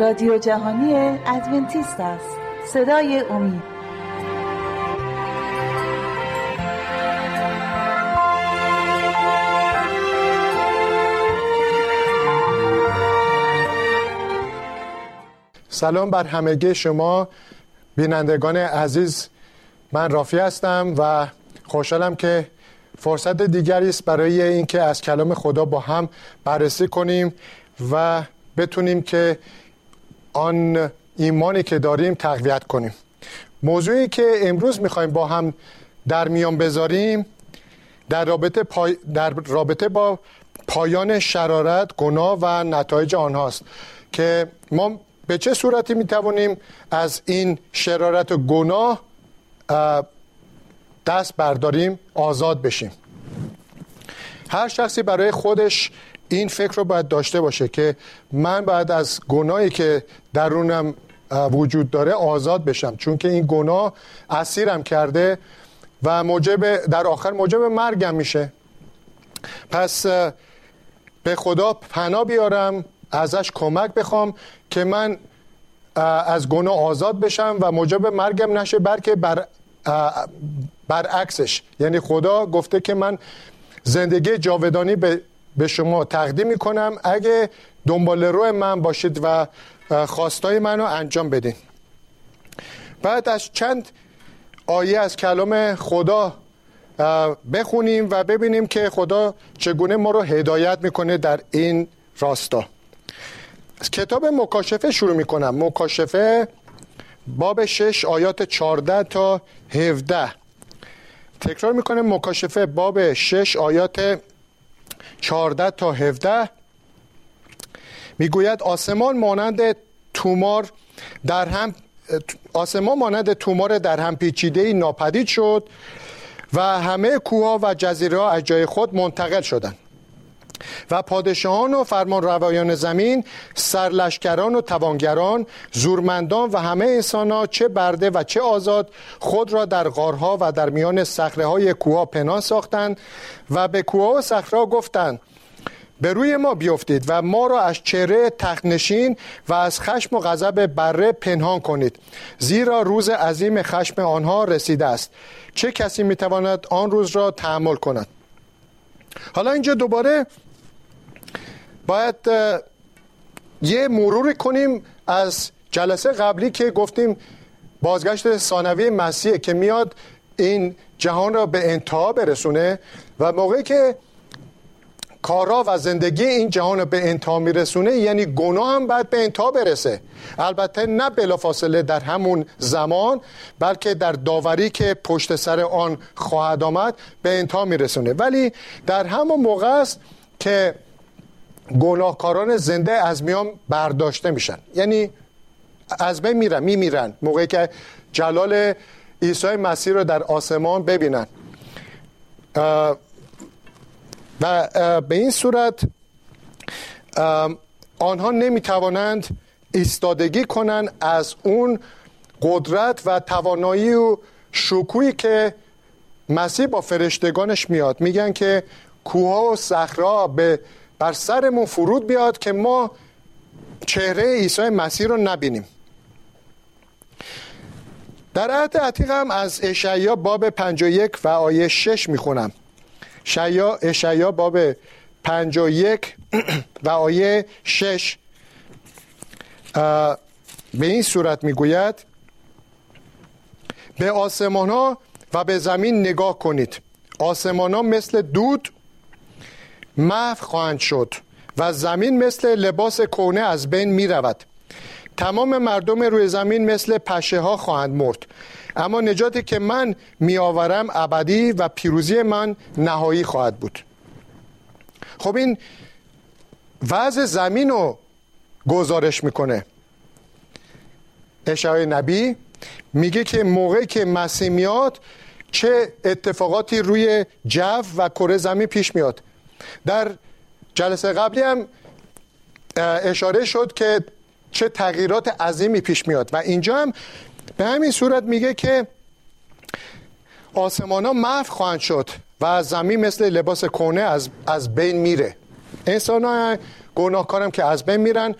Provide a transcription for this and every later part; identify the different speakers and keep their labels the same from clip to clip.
Speaker 1: رادیو جهانی ادونتیست است. صدای امید.
Speaker 2: سلام بر همگی شما. بینندگان عزیز من رافی هستم و خوشحالم که فرصت دیگری است برای اینکه از کلام خدا با هم بررسی کنیم و بتونیم که آن ایمانی که داریم تقویت کنیم. موضوعی که امروز می‌خوایم با هم در میان بذاریم در رابطه, در رابطه با پایان شرارت، گناه و نتایج آنهاست که ما به چه صورتی می‌توانیم از این شرارت و گناه دست برداریم آزاد بشیم؟ هر شخصی برای خودش این فکر رو باید داشته باشه که من باید از گناهی که درونم وجود داره آزاد بشم. چون که این گناه اسیرم کرده و موجب در آخر موجب مرگم میشه. پس به خدا پناه بیارم ازش کمک بخوام که من از گناه آزاد بشم و موجب مرگم نشه بلکه بر برعکسش. یعنی خدا گفته که من زندگی جاودانی به به شما تقدیم می‌کنم. اگه دنبال روی من باشید و خواستای منو انجام بدین. بعد از چند آیه از کلام خدا بخونیم و ببینیم که خدا چگونه ما رو هدایت می‌کنه در این راستا. از کتاب مکاشفه شروع می‌کنم. مکاشفه باب 6 آیات 14 تا 17 تکرار می‌کنه مکاشفه باب 6 آیات 14 تا 17 می‌گوید آسمان مانند تومار در هم آسمان مانند تومار در هم پیچیده ناپدید شد و همه کوها و جزیره ها از جای خود منتقل شدند. و پادشاهان و فرمان روایان زمین سرلشکران و توانگران زورمندان و همه انسان ها چه برده و چه آزاد خود را در غارها و در میان صخره های کوها پناه ساختند و به کوها و گفتند به روی ما بیفتید و ما را از چهره تختنشین و از خشم و غضب بره پنهان کنید زیرا روز عظیم خشم آنها رسیده است. چه کسی می‌تواند آن روز را تحمل کند؟ حالا اینجا دوباره باید یه مروری کنیم از جلسه قبلی که گفتیم بازگشت ثانوی مسیح که میاد این جهان را به انتها برسونه و موقعی که کارا و زندگی این جهان رو به انتها میرسونه یعنی گناه هم باید به انتها برسه. البته نه بلافاصله در همون زمان بلکه در داوری که پشت سر آن خواهد آمد به انتها میرسونه. ولی در همون موقع است که گناهکاران زنده از میان برداشته میشن. یعنی از بین میرن میمیرن. موقعی که جلال عیسی مسیح رو در آسمان ببینن. و به این صورت آنها نمی‌توانند ایستادگی کنند از اون قدرت و توانایی و شکویی که مسیح با فرشتگانش میاد. میگن که کوها و صخرا به بر سرمون فرود بیاد که ما چهره عیسی مسیح رو نبینیم. در عهد عتیق هم از اشعیا باب 51 و آیه 6 می‌خونم. شیا اشعیا باب 51 و آیه 6 به این صورت می‌گوید به آسمان ها و به زمین نگاه کنید. آسمان ها مثل دود محو خواهند شد و زمین مثل لباس کونه از بین می رود تمام مردم روی زمین مثل پشه ها خواهند مرد. اما نجاتی که من میآورم ابدی و پیروزی من نهایی خواهد بود. خب این وضع زمین رو گزارش می‌کنه. اشعای نبی میگه که موقعی که مسیح میاد چه اتفاقاتی روی جو و کره زمین پیش میاد. در جلسه قبلی هم اشاره شد که چه تغییرات عظیمی پیش میاد. و اینجا هم به همین صورت میگه که آسمان ها محو خواهند شد و زمین مثل لباس کونه از, از بین میره. انسان ها گناهکارم که از بین میرن.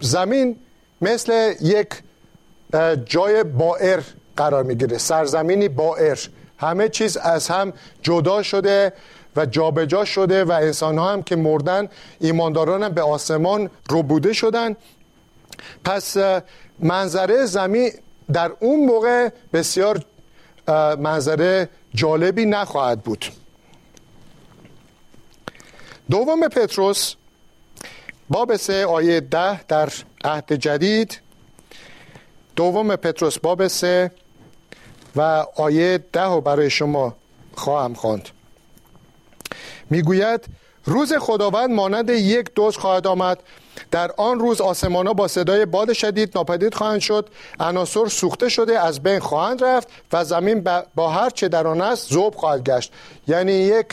Speaker 2: زمین مثل یک جای بائر قرار می‌گیره. سرزمینی بائر همه چیز از هم جدا شده. و جابجا شده و انسان ها هم که مردن ایمانداران هم به آسمان ربوده شدن. پس منظره زمین در اون موقع بسیار منظره جالبی نخواهد بود. دوم پتروس باب سه آیه ده در عهد جدید. دوم پتروس باب سه و آیه ده رو برای شما خواهم خواند. می‌گوید روز خداوند مانند یک دوز خواهد آمد. در آن روز آسمان ها با صدای باد شدید ناپدید خواهند شد. عناصر سوخته شده از بین خواهند رفت و زمین با هر چه در آن است زوب خواهد گشت. یعنی یک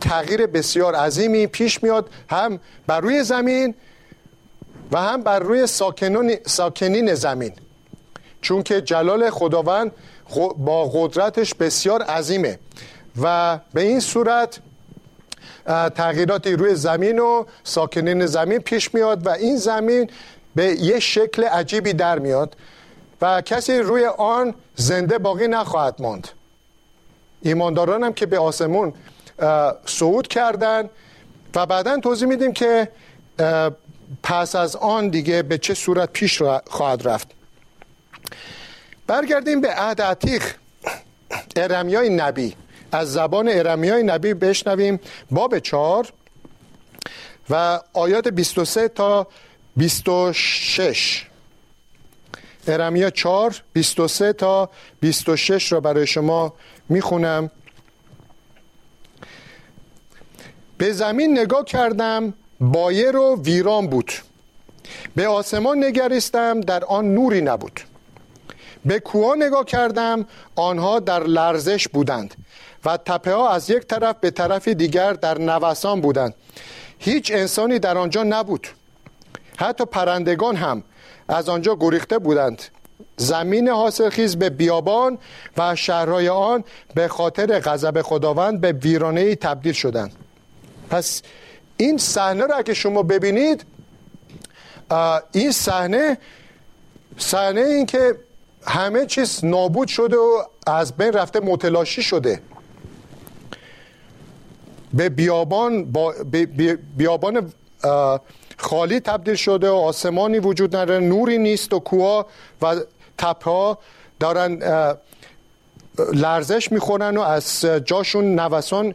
Speaker 2: تغییر بسیار عظیمی پیش میاد هم بر روی زمین و هم بر روی ساکنین زمین. چون که جلال خداوند با قدرتش بسیار عظیمه. و به این صورت تغییراتی روی زمین و ساکنین زمین پیش میاد و این زمین به یه شکل عجیبی در میاد و کسی روی آن زنده باقی نخواهد ماند. ایمانداران هم که به آسمون صعود کردن و بعدا توضیح میدیم که پس از آن دیگه به چه صورت پیش خواهد رفت. برگردیم به عهد عتیق ارمیای نبی. از زبان ارمیای نبی بشنویم. باب چهار و آیات 23 تا 26 ارمیا 4 23 تا 26 را برای شما می‌خونم. به زمین نگاه کردم بایر و ویران بود. به آسمان نگریستم در آن نوری نبود. به کوها نگاه کردم آنها در لرزش بودند و تپه ها از یک طرف به طرف دیگر در نوسان بودند. هیچ انسانی در آنجا نبود. حتی پرندگان هم از آنجا گریخته بودند. زمین حاصلخیز به بیابان و شهرهای آن به خاطر غضب خداوند به ویرانه تبدیل شدند. پس این صحنه را که شما ببینید این صحنه صحنه این که همه چیز نابود شده و از بین رفته متلاشی شده. به بیابان با بیابان خالی تبدیل شده و آسمانی وجود نداره نوری نیست و کوها و تپه دارن لرزش می‌خورن و از جاشون نوسان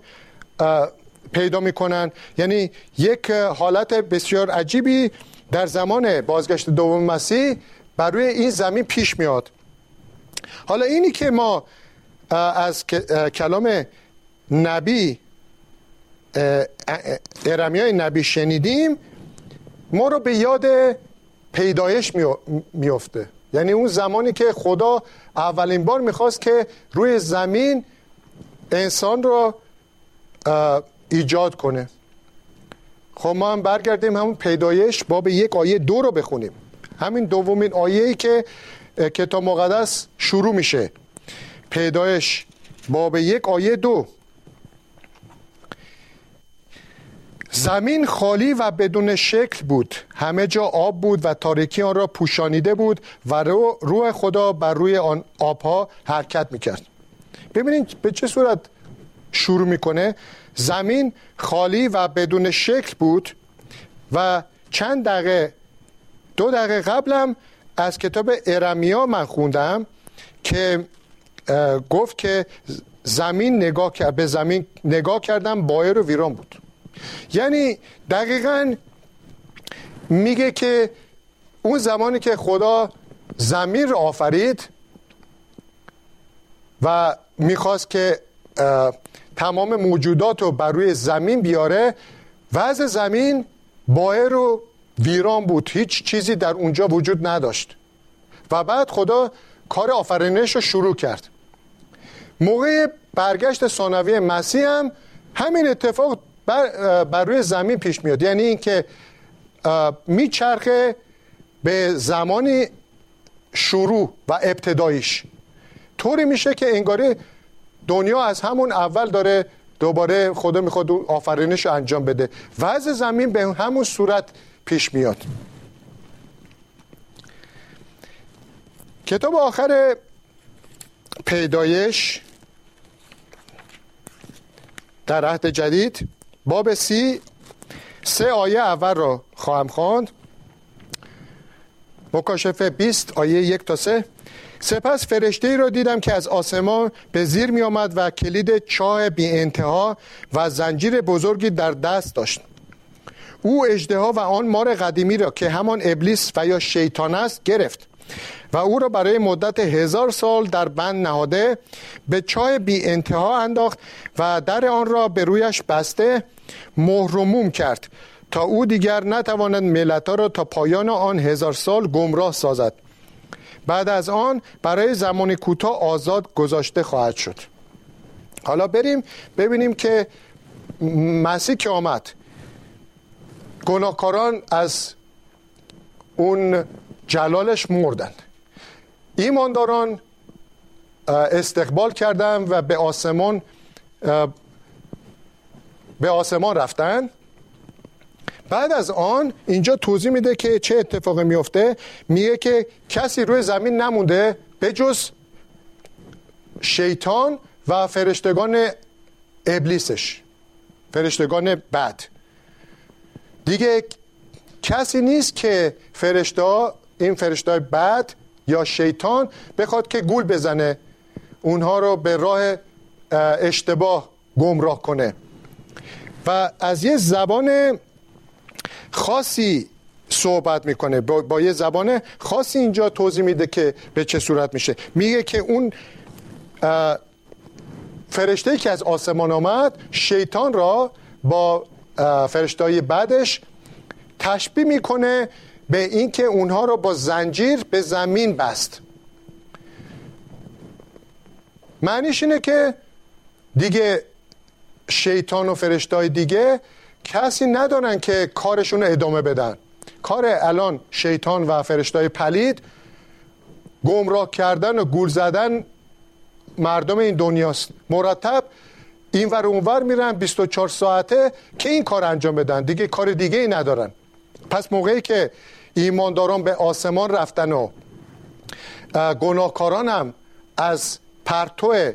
Speaker 2: پیدا می‌کنن. یعنی یک حالت بسیار عجیبی در زمان بازگشت دوم مسیح بر روی این زمین پیش میاد. حالا اینی که ما از کلام نبی ارمیای نبی شنیدیم ما رو به یاد پیدایش میفته یعنی اون زمانی که خدا اولین بار می‌خواست که روی زمین انسان رو ایجاد کنه. خب ما هم برگردیم همون پیدایش باب یک آیه دو رو بخونیم. همین دومین آیه ای که کتاب مقدس شروع میشه. پیدایش باب یک آیه دو. زمین خالی و بدون شکل بود. همه جا آب بود و تاریکی آن را پوشانیده بود و روح خدا بر روی آن آبها حرکت می‌کرد. ببینید به چه صورت شروع می‌کنه. زمین خالی و بدون شکل بود و چند دقیقه دو دقیقه قبلم از کتاب ارمیا من خوندم که گفت که زمین نگاه به زمین نگاه کردم بایر و ویران بود. یعنی دقیقا میگه که اون زمانی که خدا زمین رو آفرید و می‌خواست که تمام موجودات رو بر روی زمین بیاره وضع زمین بایر و ویران بود. هیچ چیزی در اونجا وجود نداشت. و بعد خدا کار آفرینش رو شروع کرد. موقع برگشت ثانوی مسیح هم همین اتفاق بر, بر روی زمین پیش میاد. یعنی اینکه میچرخه به زمانی شروع و ابتداییش. طوری میشه که انگاری دنیا از همون اول داره دوباره خدا می‌خواد آفرینش انجام بده. وضع زمین به همون صورت پیش میاد. کتاب آخر پیدایش در عهد جدید باب سی سه آیه اول را خواهم خواند مکاشفه 20 آیه یک تا سه. سپس فرشته ای را دیدم که از آسمان به زیر می آمد و کلید چاه بی انتها و زنجیر بزرگی در دست داشت. او اجدها و آن مار قدیمی را که همان ابلیس و یا شیطان است گرفت و او را برای مدت هزار سال در بند نهاده به چاه بی انتها انداخت و در آن را به رویش بسته مهرموم کرد تا او دیگر نتواند ملتا را تا پایان آن هزار سال گمراه سازد. بعد از آن برای زمان کوتاه آزاد گذاشته خواهد شد. حالا بریم ببینیم که مسیح که آمد. گناهکاران از اون جلالش مردند ایمانداران استقبال کردن و به آسمان به آسمان رفتن. بعد از آن اینجا توضیح میده که چه اتفاقی میفته. میگه که کسی روی زمین نمونده به جز شیطان و فرشتگان ابلیسش فرشتگان بد. دیگه کسی نیست که فرشته این فرشته بد یا شیطان بخواد که گول بزنه اونها رو به راه اشتباه گمراه کنه. و از یه زبان خاصی صحبت می‌کنه. با, با یه زبان خاصی اینجا توضیح میده که به چه صورت میشه. میگه که اون فرشته که از آسمان آمد شیطان را با فرشته بعدش تشبیه می‌کنه به اینکه اونها رو با زنجیر به زمین بست. معنیش اینه که دیگه شیطان و فرشتای دیگه کسی ندارن که کارشون رو ادامه بدن. کار الان شیطان و فرشتای پلید گمراه کردن و گول زدن مردم این دنیاست. مرتب این ور اونور میرن 24 ساعته که این کار انجام بدن. دیگه کار دیگه ای ندارن. پس موقعی که ایمانداران به آسمان رفتن و گناهکاران هم از پرتو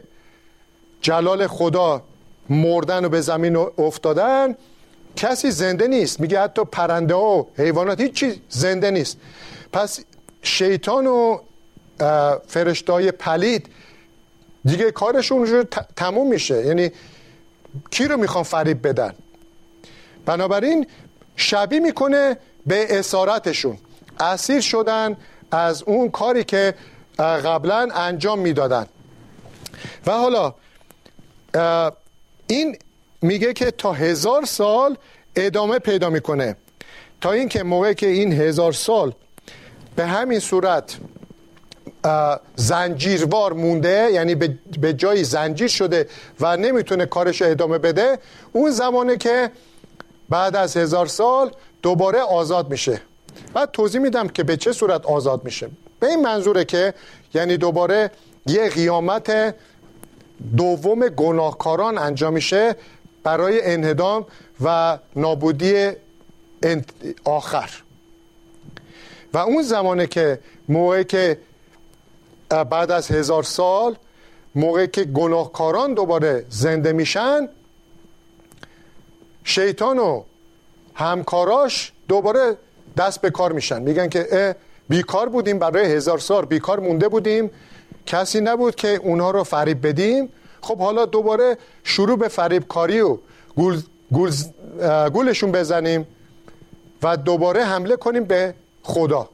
Speaker 2: جلال خدا مردن و به زمین افتادن کسی زنده نیست. میگه حتی پرنده و حیوانات هیچی زنده نیست. پس شیطان و فرشتای پلید دیگه کارشون تموم میشه. یعنی کی رو می‌خوان فریب بدن؟ بنابراین شبیه می‌کنه به اسارتشون. اسیر شدن از اون کاری که قبلا انجام می‌دادن. و حالا این میگه که تا هزار سال ادامه پیدا می‌کنه. تا اینکه موقع که این هزار سال به همین صورت زنجیروار مونده یعنی به جایی زنجیر شده و نمی‌تونه کارش ادامه بده اون زمانه که بعد از هزار سال دوباره آزاد میشه. بعد توضیح میدم که به چه صورت آزاد میشه. به این منظوره که یعنی دوباره یه قیامت دوم گناهکاران انجام میشه برای انهدام و نابودی آخر. و اون زمانه که موقعی که بعد از هزار سال موقعی که گناهکاران دوباره زنده میشن شیطان و همکاراش دوباره دست به کار میشن. میگن که بیکار بودیم برای هزار سال بیکار مونده بودیم. کسی نبود که اونها رو فریب بدیم. خب حالا دوباره شروع به فریب کاری و گول، گول، گولشون بزنیم و دوباره حمله کنیم به خدا.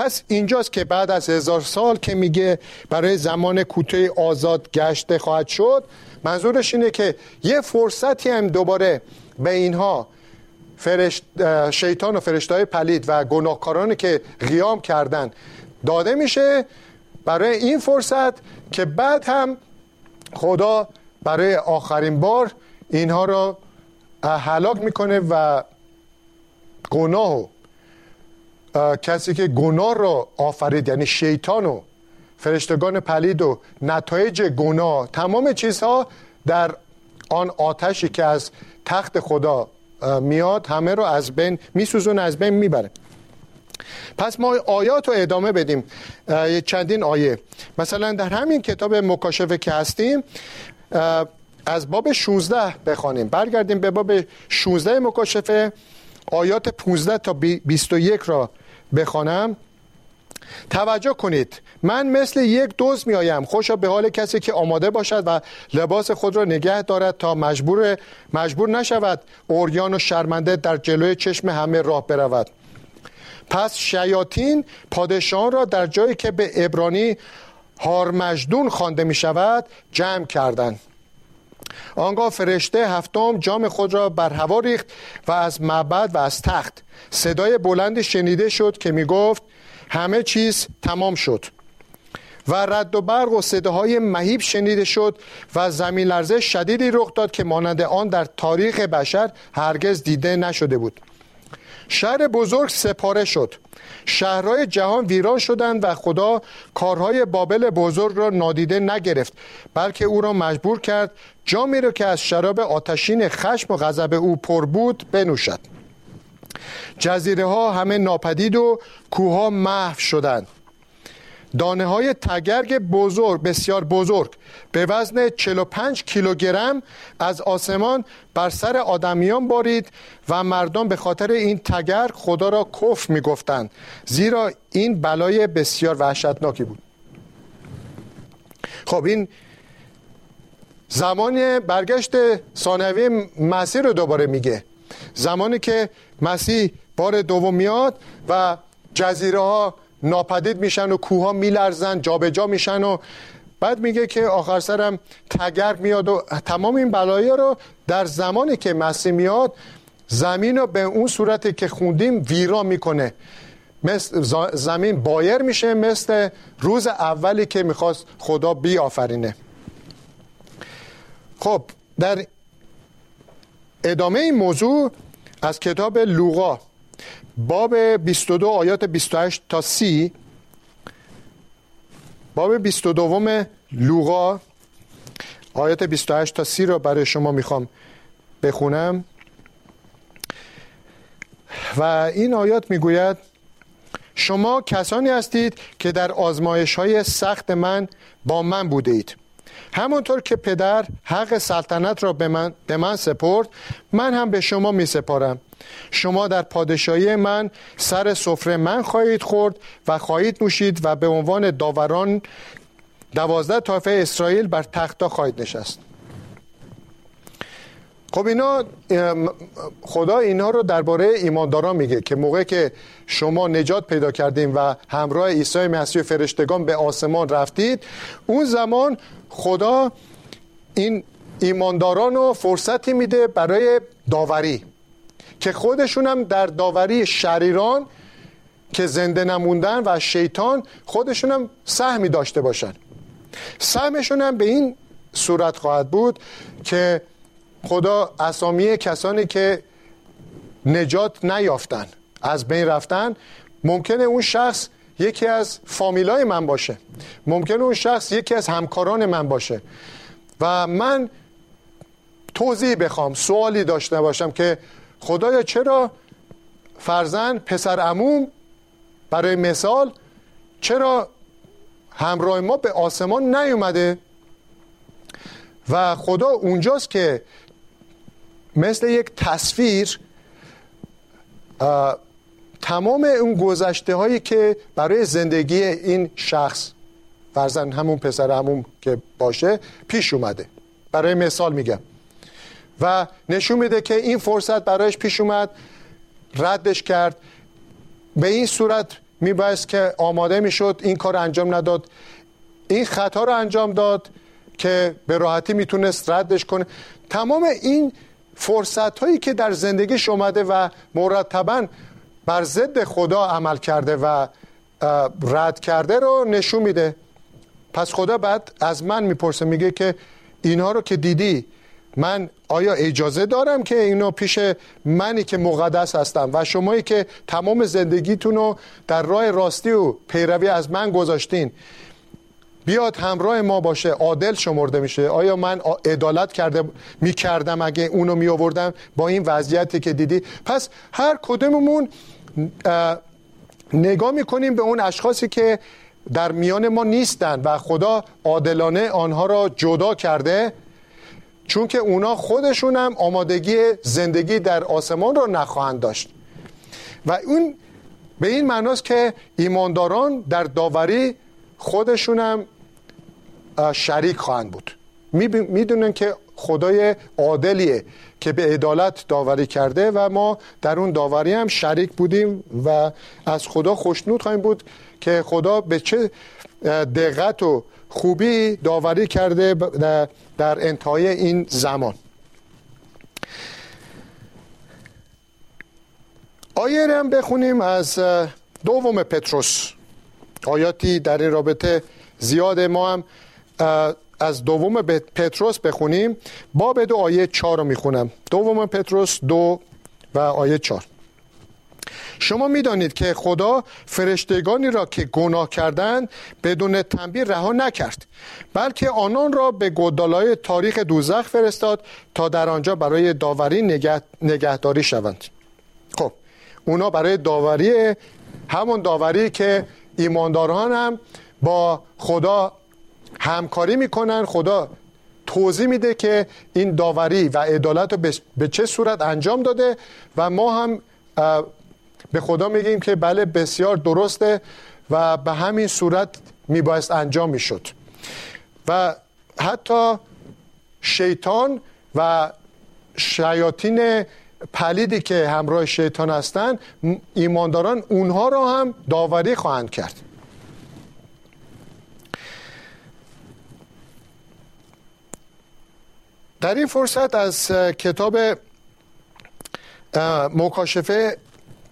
Speaker 2: پس اینجاست که بعد از هزار سال که میگه برای زمان کوتاه آزاد گشته خواهد شد منظورش اینه که یه فرصتی هم دوباره به اینها فرشت شیطان و فرشتهای پلید و گناهکارانی که قیام کردن داده میشه برای این فرصت که بعد هم خدا برای آخرین بار اینها را هلاک می‌کنه و گناه و کسی که گناه را آفرید یعنی شیطان و فرشتگان پلید و نتایج گناه تمام چیزها در آن آتشی که از تخت خدا میاد همه رو از بین میسوزون از بین می‌بره. پس ما آیات رو ادامه بدیم. چندین آیه. مثلا در همین کتاب مکاشفه که هستیم از باب 16 بخوانیم. برگردیم به باب 16 مکاشفه آیات 15 تا 21 را بخوانم. توجه کنید من مثل یک دوز می آیم خوشا به حال کسی که آماده باشد و لباس خود را نگه دارد تا مجبور, مجبور نشود اوریان و شرمنده در جلوی چشم همه راه برود. پس شیاطین پادشان را در جایی که به ابرانی هارمجدون خوانده می شود جمع کردند. آنگاه فرشته هفتم جام خود را بر هوا ریخت و از معبد و از تخت صدای بلندی شنیده شد که می گفت همه چیز تمام شد. و رد و برق و صداهای مهیب شنیده شد و زمین لرزه شدیدی رخ داد که مانند آن در تاریخ بشر هرگز دیده نشده بود. شهر بزرگ سپاره شد. شهرهای جهان ویران شدند و خدا کارهای بابل بزرگ را نادیده نگرفت بلکه او را مجبور کرد جامی را که از شراب آتشین خشم و غضب او پر بود بنوشد. جزیره ها همه ناپدید و کوها محو شدند. دانه های تگرگ بزرگ بسیار بزرگ. به وزن 45 کیلوگرم از آسمان بر سر آدمیان بارید و مردم به خاطر این تگرگ خدا را کف می گفتند زیرا این بلای بسیار وحشتناکی بود. خب این زمان برگشت ثانوی مسیر رو دوباره میگه. زمانی که مسیح بار دوم میاد و جزیره ها ناپدید میشن و کوها میلرزن جابجا میشن و بعد میگه که آخر سرم تگرگ میاد و تمام این بلایا رو در زمانی که مسیح میاد زمین رو به اون صورتی که خوندیم ویران می‌کنه. مثل زمین بایر میشه مثل روز اولی که می‌خواست خدا بیافرینه. خب در ادامه این موضوع از کتاب لوقا باب 22 آیات 28 تا 30 باب 22 لوقا آیات 28 تا 30 را برای شما می‌خوام بخونم. و این آیات می‌گوید شما کسانی هستید که در آزمایش های سخت من با من بوده اید. همانطور که پدر حق سلطنت را به من, به من سپرد من هم به شما می سپارم. شما در پادشاهی من سر سفره من خواهید خورد و خواهید نوشید و به عنوان داوران دوازده طایفه اسرائیل بر تختا خواهید نشست. خب اینا خدا اینا رو درباره ایمانداران میگه که موقع که شما نجات پیدا کردیم و همراه عیسی مسیح و فرشتگان به آسمان رفتید اون زمان خدا این ایمانداران رو فرصتی میده برای داوری که خودشون هم در داوری شریران که زنده نموندن و شیطان خودشون هم سهمی داشته باشن. سهمشون هم به این صورت خواهد بود که خدا اسامی کسانی که نجات نیافتن از بین رفتن ممکنه اون شخص یکی از فامیلای من باشه. ممکنه اون شخص یکی از همکاران من باشه. و من توضیح بخوام سوالی داشته باشم که خدایا چرا فرزن پسر عموم برای مثال چرا همراه ما به آسمان نیومده؟ و خدا اونجاست که مثل یک تصویر تمام اون گذشته هایی که برای زندگی این شخص فرزن همون پسر همون که باشه پیش اومده. برای مثال میگم. و نشون میده که این فرصت برایش پیش اومد ردش کرد. به این صورت میبایست که آماده می‌شد این کار انجام نداد. این خطا رو انجام داد که به راحتی می‌تونست ردش کنه. تمام این فرصت هایی که در زندگیش اومده و مرتبا بر ضد خدا عمل کرده و رد کرده رو نشون میده. پس خدا بعد از من می‌پرسه میگه که اینها رو که دیدی من آیا اجازه دارم که اینو پیش منی که مقدس هستم و شمایی که تمام زندگیتون رو در راه راستی و پیروی از من گذاشتین؟ بیاد همراه ما باشه عادل شمرده میشه. آیا من عدالت کرده می‌کردم اگه اونو می آوردم با این وضعیتی که دیدی؟ پس هر کدوممون نگاه می‌کنیم به اون اشخاصی که در میان ما نیستن و خدا عادلانه آنها را جدا کرده چون که اونا خودشون هم آمادگی زندگی در آسمان را نخواهند داشت. و اون به این معناست که ایمانداران در داوری خودشون هم شریک خواهند بود. می‌دونن که خدای عادلیه که به عدالت داوری کرده و ما در اون داوری هم شریک بودیم و از خدا خوشنود خواهیم بود که خدا به چه دقت و خوبی داوری کرده در انتهای این زمان. آیه هم بخونیم از دوم پتروس. آیاتی در این رابطه زیاد ما هم از دوم پتروس بخونیم. باب دو آیه چهار رو می‌خونم. دوم پتروس دو و آیه چهار. شما می‌دانید که خدا فرشتگانی را که گناه کردند بدون تنبیه رها نکرد بلکه آنان را به گدالای تاریخ دوزخ فرستاد تا در آنجا برای داوری نگه، نگهداری شوند. خب اونا برای داوری همون داوری که ایمانداران هم با خدا همکاری می‌کنن. خدا توضیح میده که این داوری و عدالت رو به چه صورت انجام داده و ما هم به خدا میگیم که بله بسیار درسته و به همین صورت میبایست انجام می‌شد. و حتی شیطان و شیاطین پلیدی که همراه شیطان هستند ایمانداران اونها را هم داوری خواهند کرد. در این فرصت از کتاب مکاشفه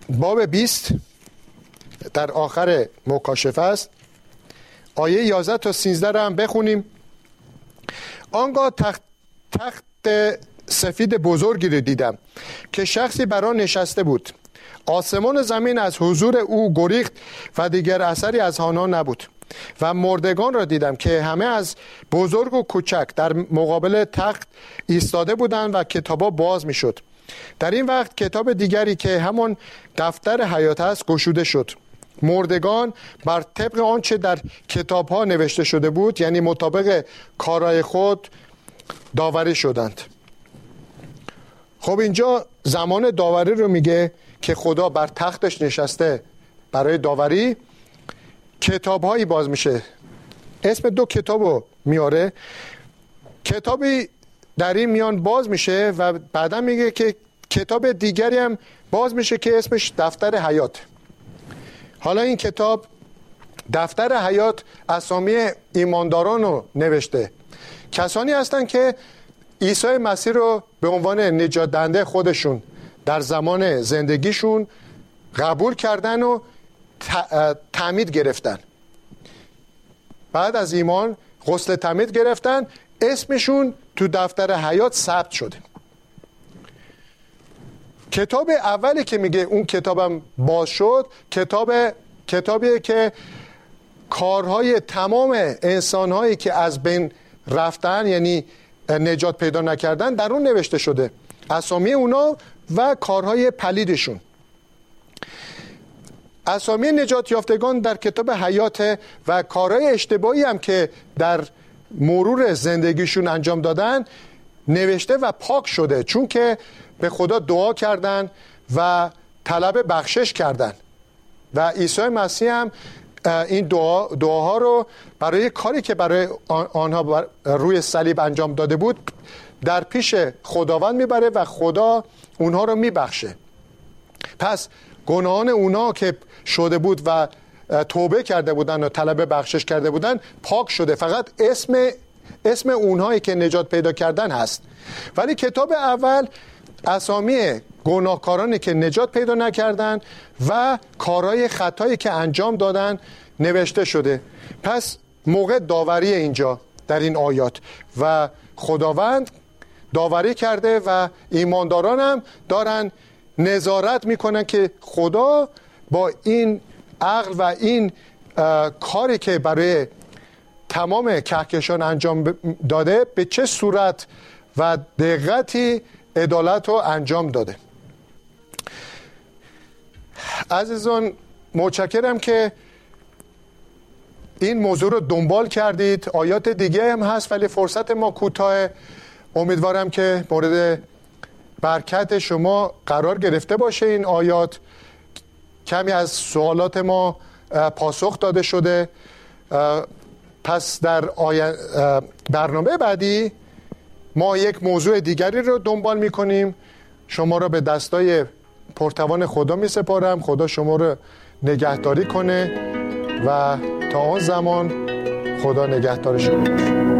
Speaker 2: باب 20 در آخر مکاشفه است. آیه 11 تا 13 را هم بخونیم. آنگاه تخت, تخت سفید بزرگی رو دیدم که شخصی بر آن نشسته بود. آسمان و زمین از حضور او گریخت و دیگر اثری از آنها نبود. و مردگان را دیدم که همه از بزرگ و کوچک در مقابل تخت ایستاده بودند و کتابا باز می‌شد. در این وقت کتاب دیگری که همان دفتر حیات است گشوده شد. مردگان بر طبق آنچه در کتاب ها نوشته شده بود یعنی مطابق کارای خود داوری شدند. خب اینجا زمان داوری رو میگه که خدا بر تختش نشسته برای داوری. کتاب هایی باز میشه. اسم دو کتاب رو میاره. کتابی در این میان باز میشه و بعدا میگه که کتاب دیگری هم باز میشه که اسمش دفتر حیات. حالا این کتاب دفتر حیات اسامی ایمانداران رو نوشته. کسانی هستند که عیسی مسیح رو به عنوان نجات دنده خودشون در زمان زندگیشون قبول کردن و تعمید گرفتن. بعد از ایمان غسل تعمید گرفتن اسمشون تو دفتر حیات ثبت شده. کتاب اولی که میگه اون کتابم باز شد کتاب کتابیه که کارهای تمام انسانهایی که از بین رفتن یعنی نجات پیدا نکردن در اون نوشته شده. اسامی اونا و کارهای پلیدشون. اسامی نجات یافتگان در کتاب حیات و کارهای اشتباهی هم که در مرور زندگیشون انجام دادن نوشته و پاک شده. چون که به خدا دعا کردن و طلب بخشش کردن. و عیسی مسیح هم این دعا دعاها رو برای کاری که برای آنها روی صلیب انجام داده بود در پیش خداوند می‌بره و خدا اونها رو میبخشه. پس گناهان اونها که شده بود و توبه کرده بودن و طلب بخشش کرده بودن پاک شده. فقط اسم اسم اونهایی که نجات پیدا کردن هست. ولی کتاب اول اسامی گناهکارانی که نجات پیدا نکردن و کارهای خطایی که انجام دادن نوشته شده. پس موقع داوری اینجا در این آیات. و خداوند داوری کرده و ایمانداران هم دارن نظارت می‌کنن که خدا با این عقل و این کاری که برای تمام کهکشان انجام داده به چه صورت و دقتی عدالت رو انجام داده. عزیزان متشکرم که این موضوع رو دنبال کردید. آیات دیگه هم هست ولی فرصت ما کوتاه. امیدوارم که مورد برکت شما قرار گرفته باشه این آیات. کمی از سوالات ما پاسخ داده شده. پس در برنامه بعدی ما یک موضوع دیگری رو دنبال می‌کنیم. شما را به دستای پرتوان خدا می سپارم خدا شما رو نگهداری کنه و تا آن زمان خدا نگهدار شما